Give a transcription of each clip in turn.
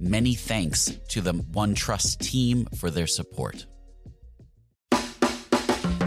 Many thanks to the OneTrust team for their support.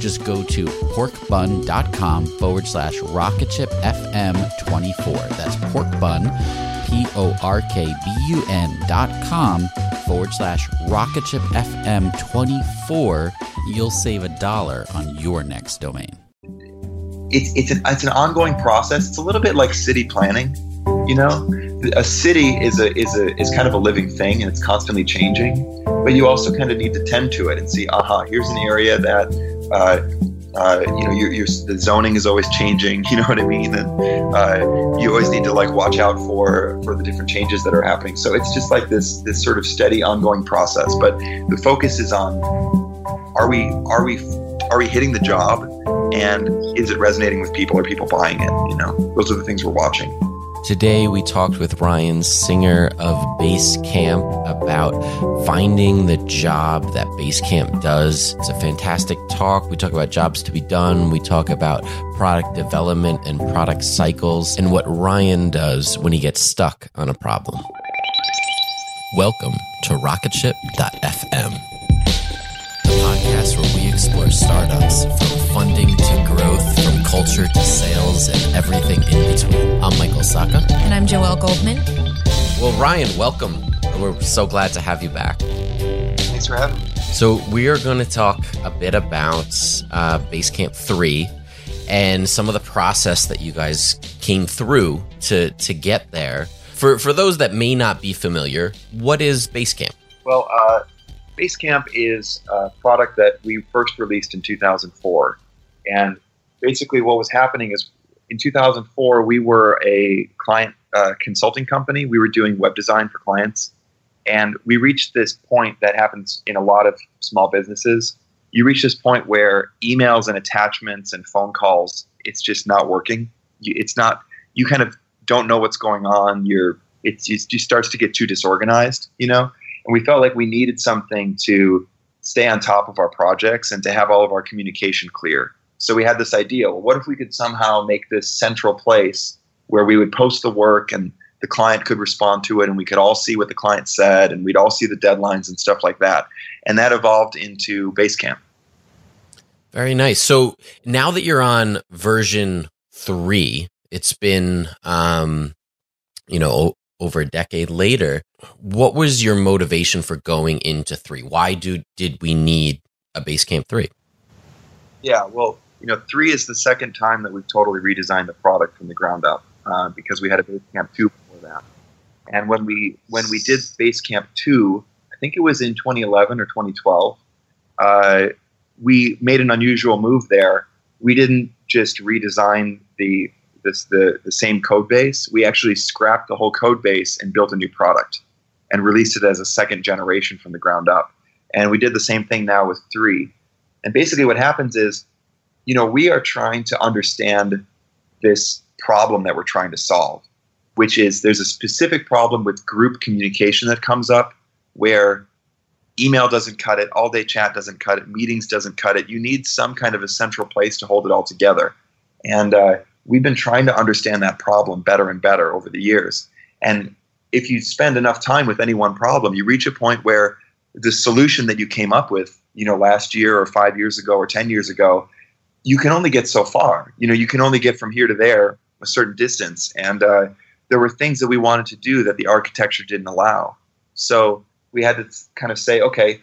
just go to porkbun.com forward slash rocketshipfm24. That's porkbun, P O R K B U N dot com forward slash rocketshipfm24. You'll save a dollar on your next domain. It's, it's, an, it's an ongoing process. It's a little bit like city planning. You know, a city is a is a is kind of a living thing and it's constantly changing. But you also kind of need to tend to it and see, aha, here's an area that uh, uh, you know, the zoning is always changing. You know what I mean? And uh, you always need to like watch out for for the different changes that are happening. So it's just like this this sort of steady, ongoing process. But the focus is on are we are we are we hitting the job, and is it resonating with people? Are people buying it? You know, those are the things we're watching. Today, we talked with Ryan Singer of Basecamp about finding the job that Basecamp does. It's a fantastic talk. We talk about jobs to be done. We talk about product development and product cycles and what Ryan does when he gets stuck on a problem. Welcome to Rocketship.fm, the podcast where we explore startups from funding to growth, culture to sales, and everything in between. I'm Michael Sacca. And I'm Joelle Goldman. Well, Ryan, welcome. We're so glad to have you back. Thanks for having me. So, we are going to talk a bit about uh, Basecamp 3 and some of the process that you guys came through to, to get there. For, for those that may not be familiar, what is Basecamp? Well, uh, Basecamp is a product that we first released in 2004. And basically, what was happening is in 2004, we were a client uh, consulting company. We were doing web design for clients. And we reached this point that happens in a lot of small businesses. You reach this point where emails and attachments and phone calls, it's just not working. It's not, you kind of don't know what's going on. You're, it just starts to get too disorganized, you know? And we felt like we needed something to stay on top of our projects and to have all of our communication clear. So we had this idea well, what if we could somehow make this central place where we would post the work and the client could respond to it and we could all see what the client said and we'd all see the deadlines and stuff like that. And that evolved into Basecamp. Very nice. So now that you're on version three, it's been, um, you know, over a decade later. What was your motivation for going into three? Why do did we need a Basecamp three? Yeah, well, you know, three is the second time that we've totally redesigned the product from the ground up uh, because we had a Basecamp two before that. And when we when we did Basecamp two, I think it was in 2011 or 2012. Uh, we made an unusual move there. We didn't just redesign the this the, the same code base. We actually scrapped the whole code base and built a new product and released it as a second generation from the ground up. And we did the same thing now with three. And basically what happens is, you know, we are trying to understand this problem that we're trying to solve, which is there's a specific problem with group communication that comes up where email doesn't cut it, all day chat doesn't cut it, meetings doesn't cut it. You need some kind of a central place to hold it all together. And uh, we've been trying to understand that problem better and better over the years. And if you spend enough time with any one problem, you reach a point where the solution that you came up with, you know, last year or five years ago or 10 years ago, you can only get so far. You know, you can only get from here to there a certain distance. And uh, there were things that we wanted to do that the architecture didn't allow. So we had to kind of say, okay,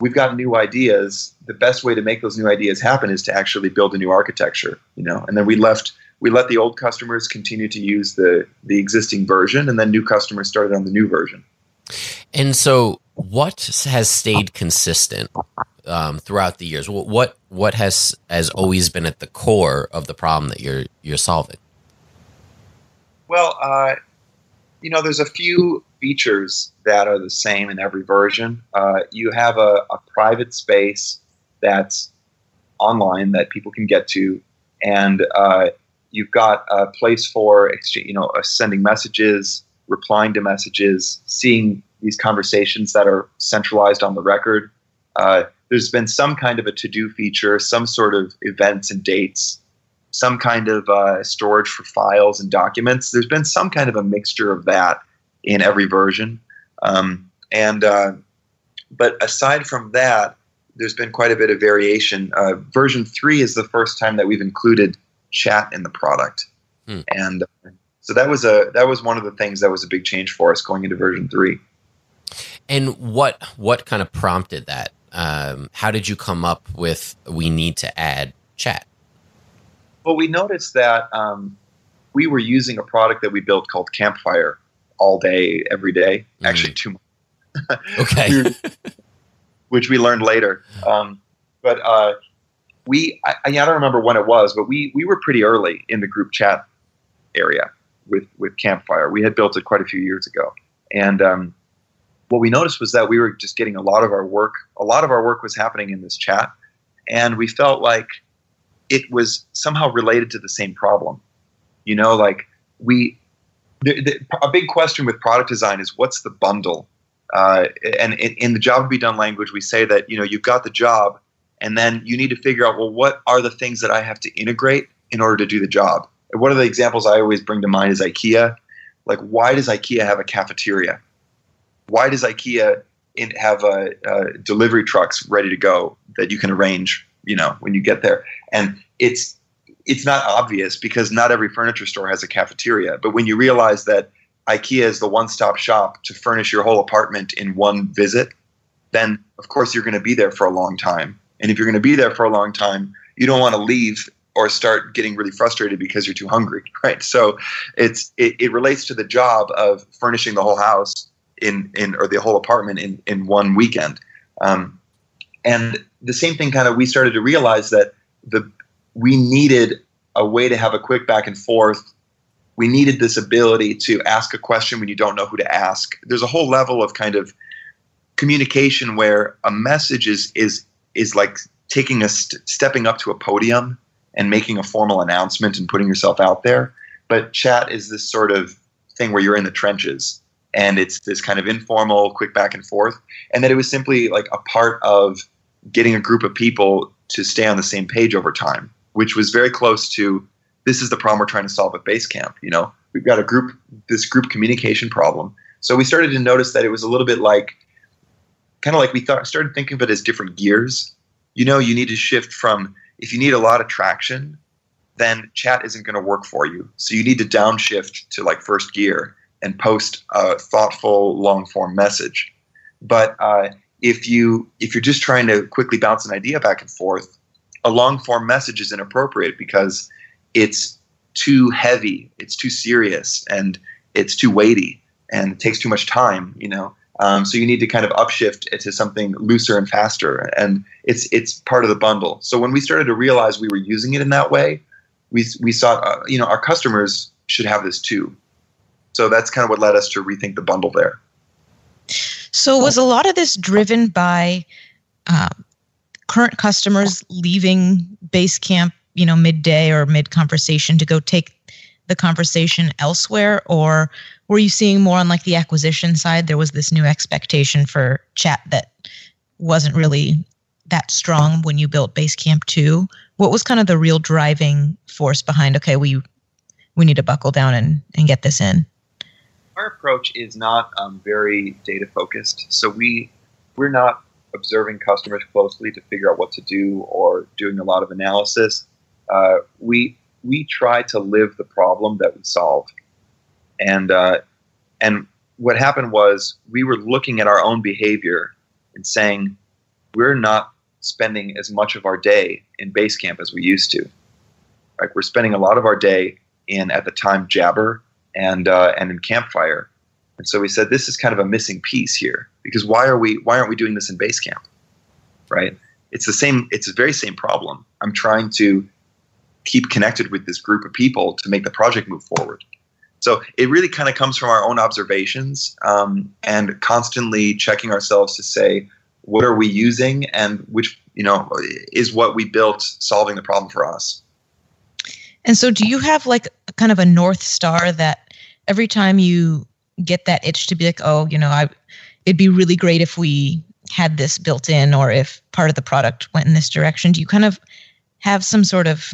we've got new ideas. The best way to make those new ideas happen is to actually build a new architecture, you know. And then we left we let the old customers continue to use the the existing version and then new customers started on the new version. And so what has stayed consistent um, throughout the years? What what has has always been at the core of the problem that you're you're solving? Well, uh, you know, there's a few features that are the same in every version. Uh, you have a, a, private space that's online that people can get to, and uh, you've got a place for you know uh, sending messages, replying to messages, seeing these conversations that are centralized on the record. There's been some kind of a to-do feature, some sort of events and dates, some kind of uh, storage for files and documents. There's been some kind of a mixture of that in every version. Um, and uh, but aside from that, there's been quite a bit of variation. Uh, version three is the first time that we've included chat in the product, hmm. and uh, so that was a that was one of the things that was a big change for us going into version three. And what what kind of prompted that? Um, how did you come up with we need to add chat? Well, we noticed that um, we were using a product that we built called Campfire, all day, every day. Mm. Actually, two months. okay. which we learned later. Um, but uh, we, I, I, don't remember when it was, but we, we were pretty early in the group chat area with, with Campfire. We had built it quite a few years ago. And um, what we noticed was that we were just getting a lot of our work, a lot of our work was happening in this chat. And we felt like it was somehow related to the same problem. You know, like we, the, the, a big question with product design is what's the bundle? Uh, and in, in, the job to be done language, we say that you know you've got the job, and then you need to figure out well what are the things that I have to integrate in order to do the job. One of the examples I always bring to mind is IKEA. Like, why does IKEA have a cafeteria? Why does IKEA in, have delivery trucks ready to go that you can arrange? You know, when you get there, and it's it's not obvious because not every furniture store has a cafeteria. But when you realize that IKEA is the one-stop shop to furnish your whole apartment in one visit, then of course you're going to be there for a long time. And if you're going to be there for a long time, you don't want to leave or start getting really frustrated because you're too hungry, right? So it's it, it relates to the job of furnishing the whole house in in or the whole apartment in in one weekend. Um, and the same thing kind of we started to realize that the we needed a way to have a quick back and forth. We needed this ability to ask a question when you don't know who to ask. There's a whole level of kind of communication where a message is is is like taking a st- stepping up to a podium and making a formal announcement and putting yourself out there. But chat is this sort of thing where you're in the trenches and it's this kind of informal, quick back and forth, and that it was simply like a part of getting a group of people to stay on the same page over time which was very close to this is the problem we're trying to solve at Basecamp. You know, we've got a group, this group communication problem. So we started to notice that it was a little bit like, kind of like we thought, started thinking of it as different gears. You know, you need to shift from if you need a lot of traction, then chat isn't going to work for you. So you need to downshift to like first gear and post a thoughtful, long form message. But uh, if you if you're just trying to quickly bounce an idea back and forth, a long form message is inappropriate because it's too heavy, it's too serious, and it's too weighty, and it takes too much time. You know, um, so you need to kind of upshift it to something looser and faster, and it's it's part of the bundle. So when we started to realize we were using it in that way, we we saw uh, you know our customers should have this too. So that's kind of what led us to rethink the bundle there. So was a lot of this driven by uh, current customers leaving Basecamp, you know, midday or mid conversation to go take the conversation elsewhere, or were you seeing more on like the acquisition side? There was this new expectation for chat that wasn't really that strong when you built Basecamp two. What was kind of the real driving force behind? Okay, we we need to buckle down and and get this in. Our approach is not um, very data focused, so we we're not observing customers closely to figure out what to do or doing a lot of analysis. Uh, we we try to live the problem that we solve, and uh, and what happened was we were looking at our own behavior and saying we're not spending as much of our day in Basecamp as we used to. Like we're spending a lot of our day in at the time Jabber and uh, and in Campfire, and so we said this is kind of a missing piece here because why are we why aren't we doing this in Basecamp, right? It's the same. It's the very same problem. I'm trying to keep connected with this group of people to make the project move forward. So it really kind of comes from our own observations um, and constantly checking ourselves to say what are we using and which you know is what we built solving the problem for us. And so, do you have like kind of a north star that every time you get that itch to be like, oh, you know, I, it'd be really great if we had this built in, or if part of the product went in this direction. Do you kind of have some sort of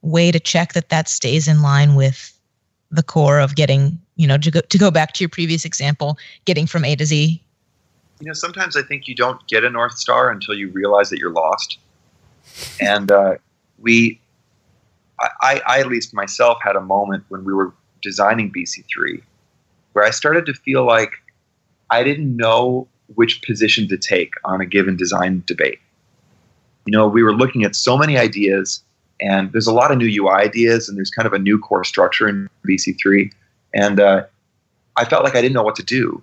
way to check that that stays in line with the core of getting, you know, to go, to go back to your previous example, getting from A to Z? You know, sometimes I think you don't get a North Star until you realize that you're lost. And uh, we, I, I, at least myself, had a moment when we were designing BC3 where I started to feel like I didn't know which position to take on a given design debate. You know, we were looking at so many ideas, and there's a lot of new UI ideas, and there's kind of a new core structure in BC3, and uh, I felt like I didn't know what to do,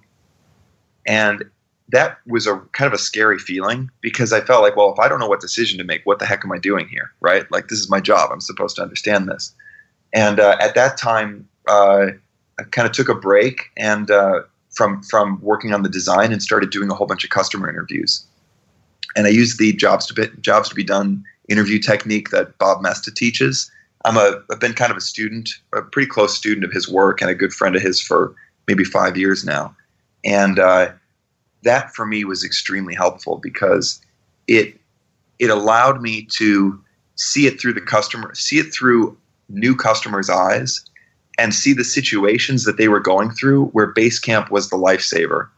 and that was a kind of a scary feeling because I felt like, well, if I don't know what decision to make, what the heck am I doing here, right? Like this is my job; I'm supposed to understand this. And uh, at that time, uh, I kind of took a break and uh, from from working on the design and started doing a whole bunch of customer interviews. And I used the jobs to be, jobs to be done interview technique that Bob Moesta teaches. I'm a I've been kind of a student, a pretty close student of his work, and a good friend of his for maybe five years now. And uh, that for me was extremely helpful because it it allowed me to see it through the customer, see it through new customers' eyes, and see the situations that they were going through where Basecamp was the lifesaver.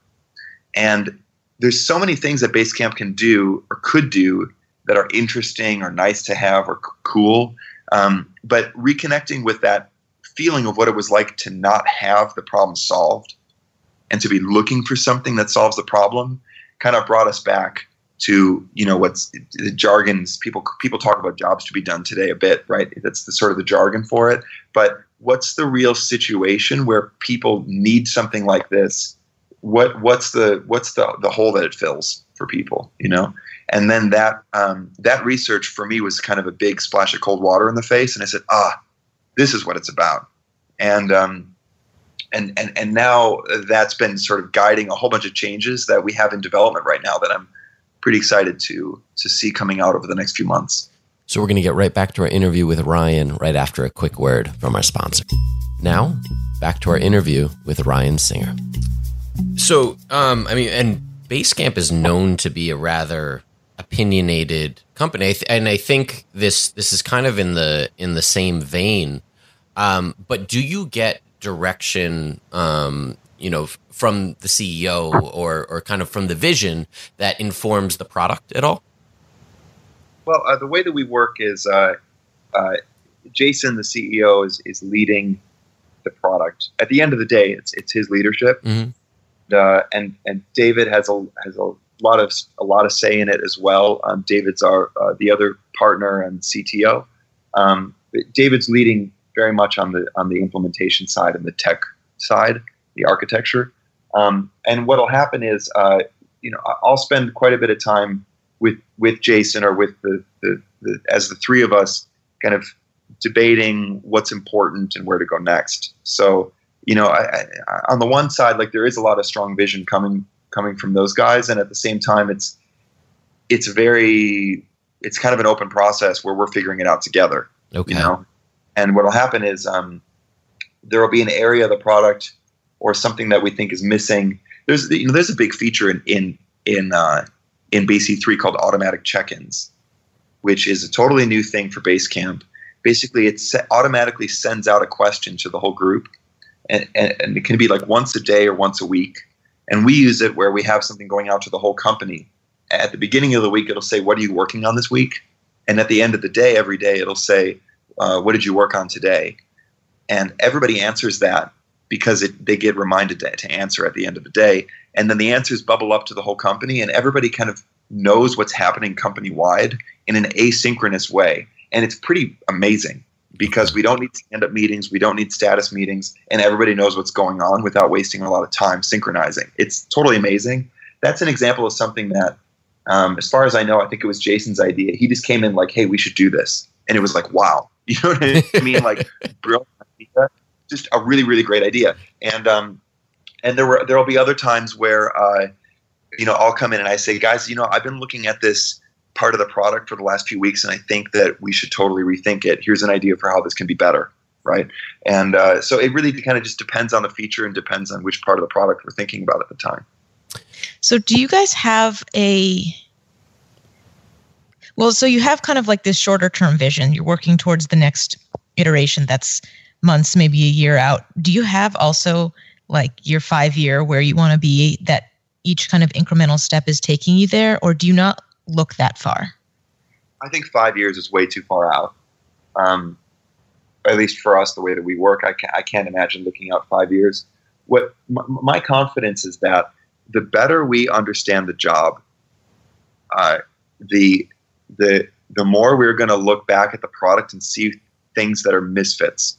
And there's so many things that Basecamp can do or could do that are interesting or nice to have or cool. Um, but reconnecting with that feeling of what it was like to not have the problem solved and to be looking for something that solves the problem kind of brought us back to you know what's the jargons. People people talk about jobs to be done today a bit right? That's the sort of the jargon for it. But what's the real situation where people need something like this? What what's the what's the the hole that it fills for people you know? And then that um, that research for me was kind of a big splash of cold water in the face. And i said ah this is what it's about. And um, and and and now that's been sort of guiding a whole bunch of changes that we have in development right now that i'm pretty excited to to see coming out over the next few months. So we're going to get right back to our interview with Ryan right after a quick word from our sponsor. Now, back to our interview with Ryan Singer. So, um, I mean, and Basecamp is known to be a rather opinionated company, and I think this this is kind of in the in the same vein. Um, but do you get direction, um, you know, from the CEO or or kind of from the vision that informs the product at all? Well, uh, the way that we work is uh, uh, Jason, the CEO, is is leading the product. At the end of the day, it's it's his leadership, Mhm. uh, and and David has a has a lot of a lot of say in it as well. Um, David's our uh, the other partner and CTO. Um, David's leading very much on the on the implementation side and the tech side, the architecture. Um, and what'll happen is, uh, you know, I'll spend quite a bit of time with with Jason or with the, the, the as the three of us kind of debating what's important and where to go next. So, you know, I, I, on the one side, like there is a lot of strong vision coming coming from those guys, and at the same time, it's it's very it's kind of an open process where we're figuring it out together. Okay. You know, and what'll happen is um, there will be an area of the product or something that we think is missing. There's you know there's a big feature in in in uh, in BC3 called automatic check-ins, which is a totally new thing for Basecamp. Basically, it automatically sends out a question to the whole group, and, and, and it can be like once a day or once a week. And we use it where we have something going out to the whole company. At the beginning of the week, it'll say, "What are you working on this week?" And at the end of the day, every day, it'll say, uh, "What did you work on today?" And everybody answers that because it, they get reminded to, to answer at the end of the day. And then the answers bubble up to the whole company and everybody kind of knows what's happening company wide in an asynchronous way. And it's pretty amazing because we don't need stand up meetings we don't need status meetings and everybody knows what's going on without wasting a lot of time synchronizing. It's totally amazing. That's an example of something that um, as far as i know i think it was jason's idea. He just came in like hey we should do this. And it was like wow you know what i mean like brilliant idea just a really really great idea and um, and there were there will be other times where uh, you know I'll come in and I say, guys, you know I've been looking at this part of the product for the last few weeks, and I think that we should totally rethink it. Here's an idea for how this can be better, right? And uh, so it really kind of just depends on the feature and depends on which part of the product we're thinking about at the time. So, do you guys have a well? So you have kind of like this shorter term vision. You're working towards the next iteration. That's months, maybe a year out. Do you have also like your five year where you want to be? That each kind of incremental step is taking you there, or do you not look that far? I think five years is way too far out. Um, at least for us, the way that we work, I can't, I can't imagine looking out five years. What my, my confidence is that the better we understand the job, uh, the the the more we're going to look back at the product and see things that are misfits,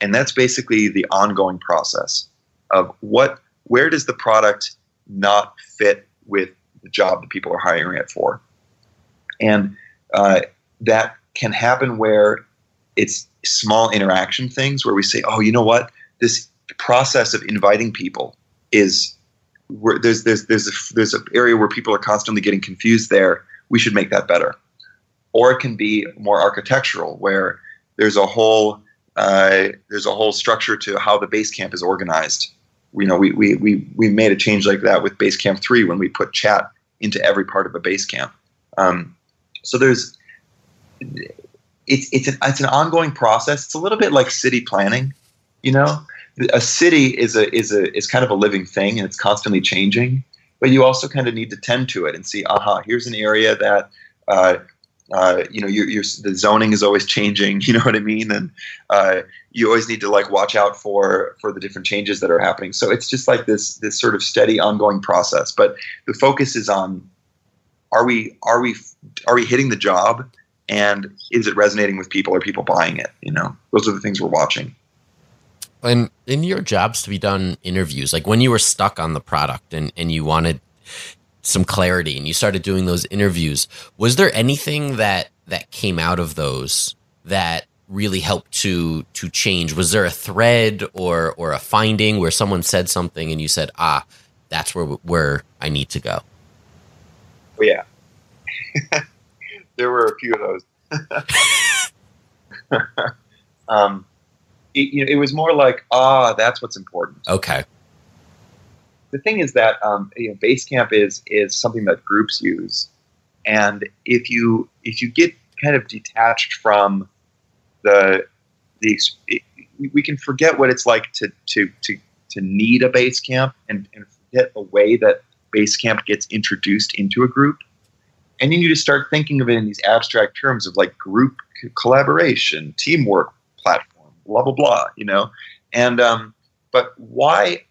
and that's basically the ongoing process of what where does the product not fit with the job that people are hiring it for, and uh, that can happen where it's small interaction things where we say, oh, you know what, this process of inviting people is where there's there's there's a, there's an area where people are constantly getting confused there. We should make that better. Or it can be more architectural, where there's a whole uh, there's a whole structure to how the base camp is organized. You know, we, we, we, we made a change like that with Basecamp 3 when we put chat into every part of a base camp. Um, so there's it's it's an it's an ongoing process. It's a little bit like city planning, you know. A city is a is a is kind of a living thing, and it's constantly changing. But you also kind of need to tend to it and see, aha, here's an area that uh, uh, you know, your, your the zoning is always changing. You know what I mean, and uh, you always need to like watch out for for the different changes that are happening. So it's just like this this sort of steady, ongoing process. But the focus is on are we are we are we hitting the job, and is it resonating with people? Are people buying it? You know, those are the things we're watching. And in your jobs to be done interviews, like when you were stuck on the product and, and you wanted some clarity and you started doing those interviews, was there anything that that came out of those that really helped to to change? Was there a thread or or a finding where someone said something and you said, "Ah, that's where where I need to go." Oh, yeah, there were a few of those. um, it, you know, it was more like, ah, that's what's important. Okay. The thing is that um, you know, Basecamp is is something that groups use, And if you if you get kind of detached from the the we can forget what it's like to to to to need a base camp and, and forget the way that base camp gets introduced into a group and you need to start thinking of it in these abstract terms of like group collaboration teamwork blah blah blah you know? And um, but why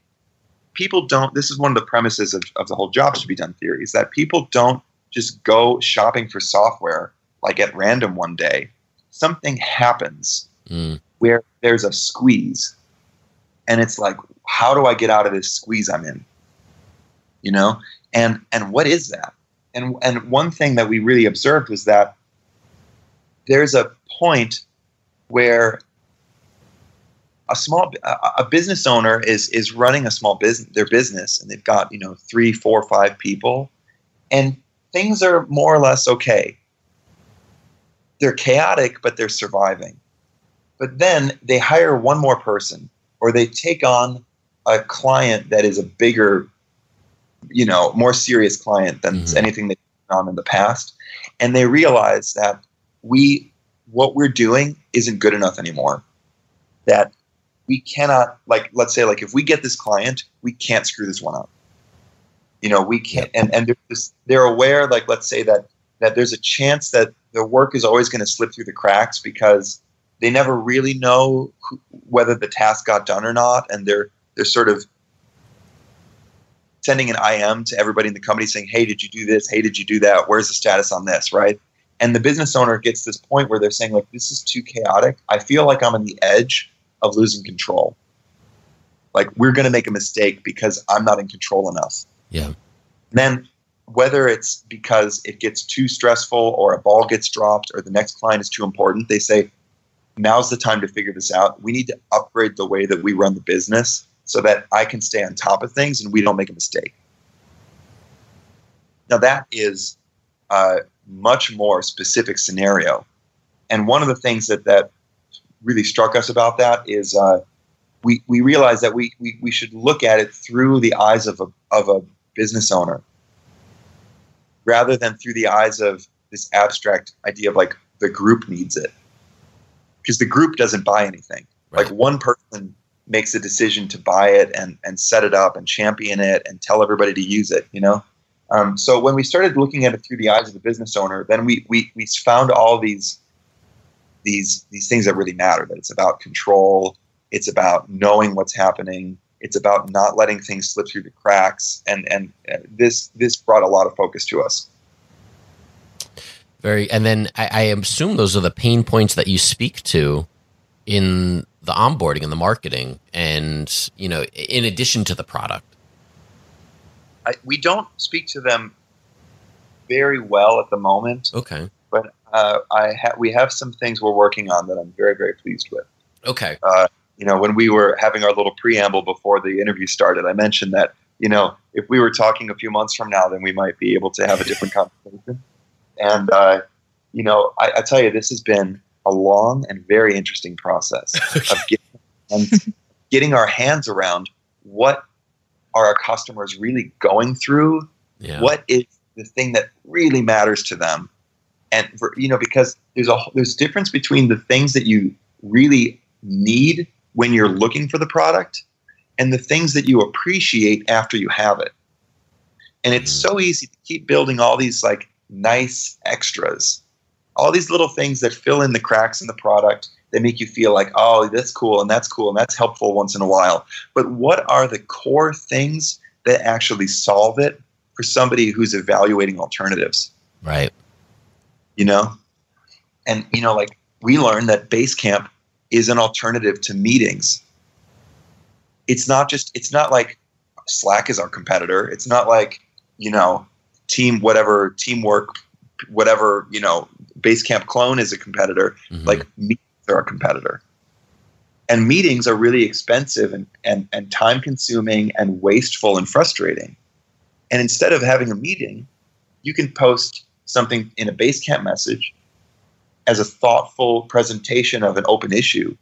people don't this is one of the premises of, of the whole jobs to be done theory is that people don't just go shopping for software like at random one day. Something happens mm. where there's a squeeze. And it's like how do i get out of this squeeze i'm in? You know? And and what is that? And and one thing that we really observed was that there's a point where a small a business owner is is running a small business their business and they've got you know three four five people and things are more or less okay. They're chaotic but they're surviving. But then they hire one more person or they take on a client that is a bigger you know more serious client than mm-hmm. anything they've done in the past and they realize that we what we're doing isn't good enough anymore. That we cannot like let's say like if we get this client we can't screw this one up you know we can't and and they're, just, they're aware like let's say that that there's a chance that the work is always going to slip through the cracks because they never really know who, whether the task got done or not and they're they're sort of sending an IM to everybody in the company saying, "Hey, did you do this? Hey, did you do that? Where's the status on this?" Right? And the business owner gets this point where they're saying, "Like, this is too chaotic. I feel like I'm on the edge of losing control. Like we're going to make a mistake because I'm not in control enough. Yeah. And then whether it's because it gets too stressful or a ball gets dropped or the next client is too important, they say, now's the time to figure this out. We need to upgrade the way that we run the business so that I can stay on top of things and we don't make a mistake. Now, that is a much more specific scenario. And one of the things that, that really struck us about that is uh, we, we realized that we, we, we should look at it through the eyes of a, of a business owner rather than through the eyes of this abstract idea of like the group needs it. Because the group doesn't buy anything. Right. Like one person makes a decision to buy it and, and set it up and champion it and tell everybody to use it, you know? Um, so when we started looking at it through the eyes of the business owner, then we, we, we found all these these these things that really matter. That it's about control. It's about knowing what's happening. It's about not letting things slip through the cracks. And and uh, this this brought a lot of focus to us. Very. And then I, I assume those are the pain points that you speak to in the onboarding and the marketing, and you know, in addition to the product. I, we don't speak to them very well at the moment. Okay uh, I ha- we have some things we're working on that I'm very very pleased with. Okay. Uh, you know, when we were having our little preamble before the interview started, I mentioned that you know if we were talking a few months from now, then we might be able to have a different conversation. And uh, you know, I, I, tell you, this has been a long and very interesting process of getting, getting our hands around what are our customers really going through. Yeah. What is the thing that really matters to them and for, you know because there's a there's difference between the things that you really need when you're looking for the product and the things that you appreciate after you have it. And it's mm. so easy to keep building all these like nice extras. All these little things that fill in the cracks in the product that make you feel like oh that's cool and that's cool and that's helpful once in a while. But what are the core things that actually solve it for somebody who's evaluating alternatives? Right you know? And, you know, like we learned that Basecamp is an alternative to meetings. It's not just, it's not like Slack is our competitor. It's not like, you know, team, whatever, teamwork, whatever, you know, Basecamp clone is a competitor. Mm-hmm. Like meetings are a competitor. And meetings are really expensive and, and, and time consuming and wasteful and frustrating. And instead of having a meeting, you can post something in a Basecamp message as a thoughtful presentation of an open issue.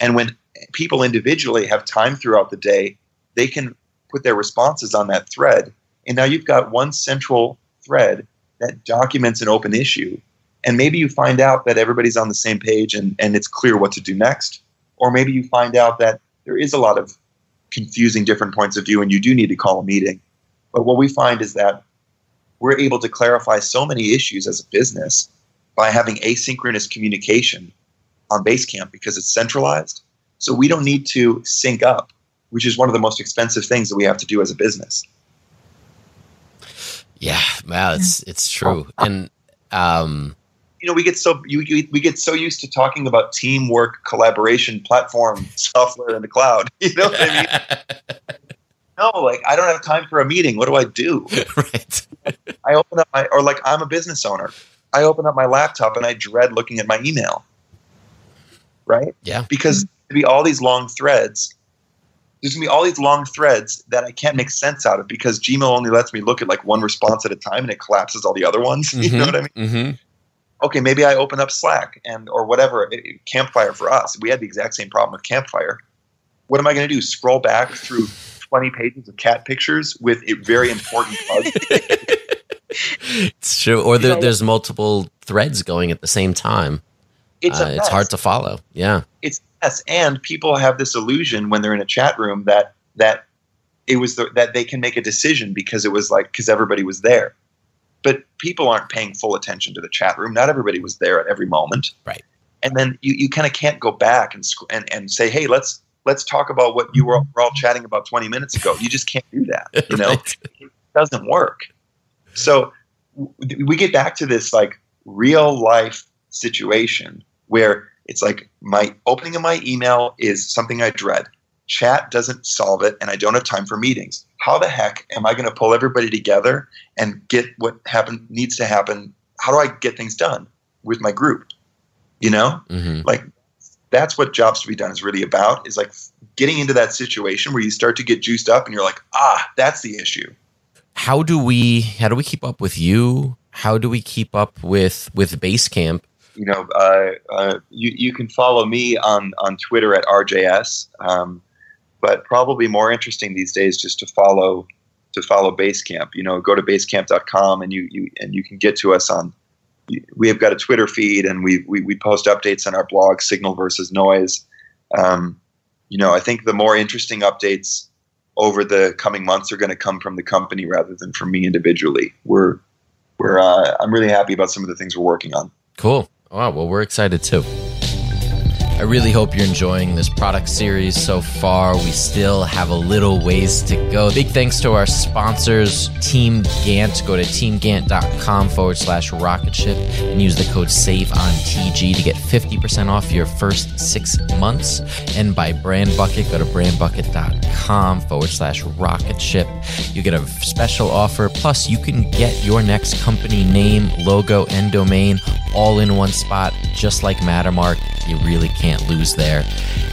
And when people individually have time throughout the day, they can put their responses on that thread. And now you've got one central thread that documents an open issue. And maybe you find out that everybody's on the same page and, and it's clear what to do next. Or maybe you find out that there is a lot of confusing different points of view and you do need to call a meeting. But what we find is that we're able to clarify so many issues as a business by having asynchronous communication on Basecamp because it's centralized. So we don't need to sync up, which is one of the most expensive things that we have to do as a business. Yeah, wow, it's it's true. And um you know, we get so you, you, we get so used to talking about teamwork, collaboration, platform, software in the cloud. You know what I mean? no, like I don't have time for a meeting. What do I do? right. I open up my or like I'm a business owner. I open up my laptop and I dread looking at my email. Right? Yeah. Because to be all these long threads. There's gonna be all these long threads that I can't make sense out of because Gmail only lets me look at like one response at a time and it collapses all the other ones. You know what I mean? Mm-hmm. okay, maybe I open up Slack and or whatever. It- Campfire for us, we had the exact same problem with Campfire. What am I going to do? Scroll back through twenty pages of cat pictures with a very important bug? It's true. Or there, know- there's multiple threads going at the same time. It's uh, a it's hard to follow. Yeah. It's yes, and people have this illusion when they're in a chat room that that it was the, that they can make a decision because it was like because everybody was there. But people aren't paying full attention to the chat room. Not everybody was there at every moment. Right. And then you, you kind of can't go back and, and and say, hey, let's let's talk about what you were, were all chatting about 20 minutes ago. You just can't do that. You know, Right. it doesn't work. So we get back to this like real life situation where it's like my opening of my email is something I dread. Chat doesn't solve it, and I don't have time for meetings. How the heck am I going to pull everybody together and get what happen needs to happen? How do I get things done with my group? You know, hmm like that's what jobs to be done is really about. Is like getting into that situation where you start to get juiced up, and you're like, ah, that's the issue. How do we how do we keep up with you? How do we keep up with with Basecamp? you know, uh, uh, you, you can follow me on, on Twitter at RJS, um, but probably more interesting these days just to follow to follow Basecamp. You know, go to basecamp.com and you, you and you can get to us on. We have got a Twitter feed and we we, we post updates on our blog, Signal versus Noise. Um, you know, I think the more interesting updates over the coming months are going to come from the company rather than from me individually. We're we're uh, I'm really happy about some of the things we're working on. Cool. Wow. Well, we're excited too. I really hope you're enjoying this product series so far. We still have a little ways to go. Big thanks to our sponsors, Team Gant. Go to teamgantt.com forward slash rocket ship and use the code SAVE on TG to get 50% off your first six months. And by Brand Bucket, go to brandbucket.com forward slash rocket ship. You get a special offer. Plus, you can get your next company name, logo, and domain all in one spot, just like Mattermark. You really can't lose there.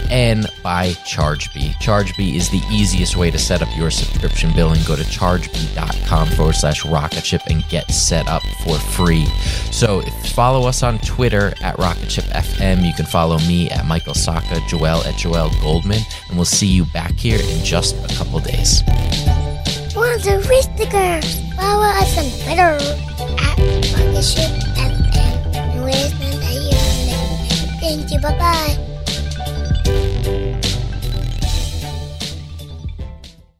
And by ChargeBee. ChargeBee is the easiest way to set up your subscription billing. Go to chargebee.com forward slash rocket ship and get set up for free. So if follow us on Twitter at RocketShipFM. You can follow me at Michael Sacca, Joel at Joel Goldman, and we'll see you back here in just a couple days. Want to reach the girls? Follow us on Twitter at Rocket Ship FM. And we're Thank you. Bye bye.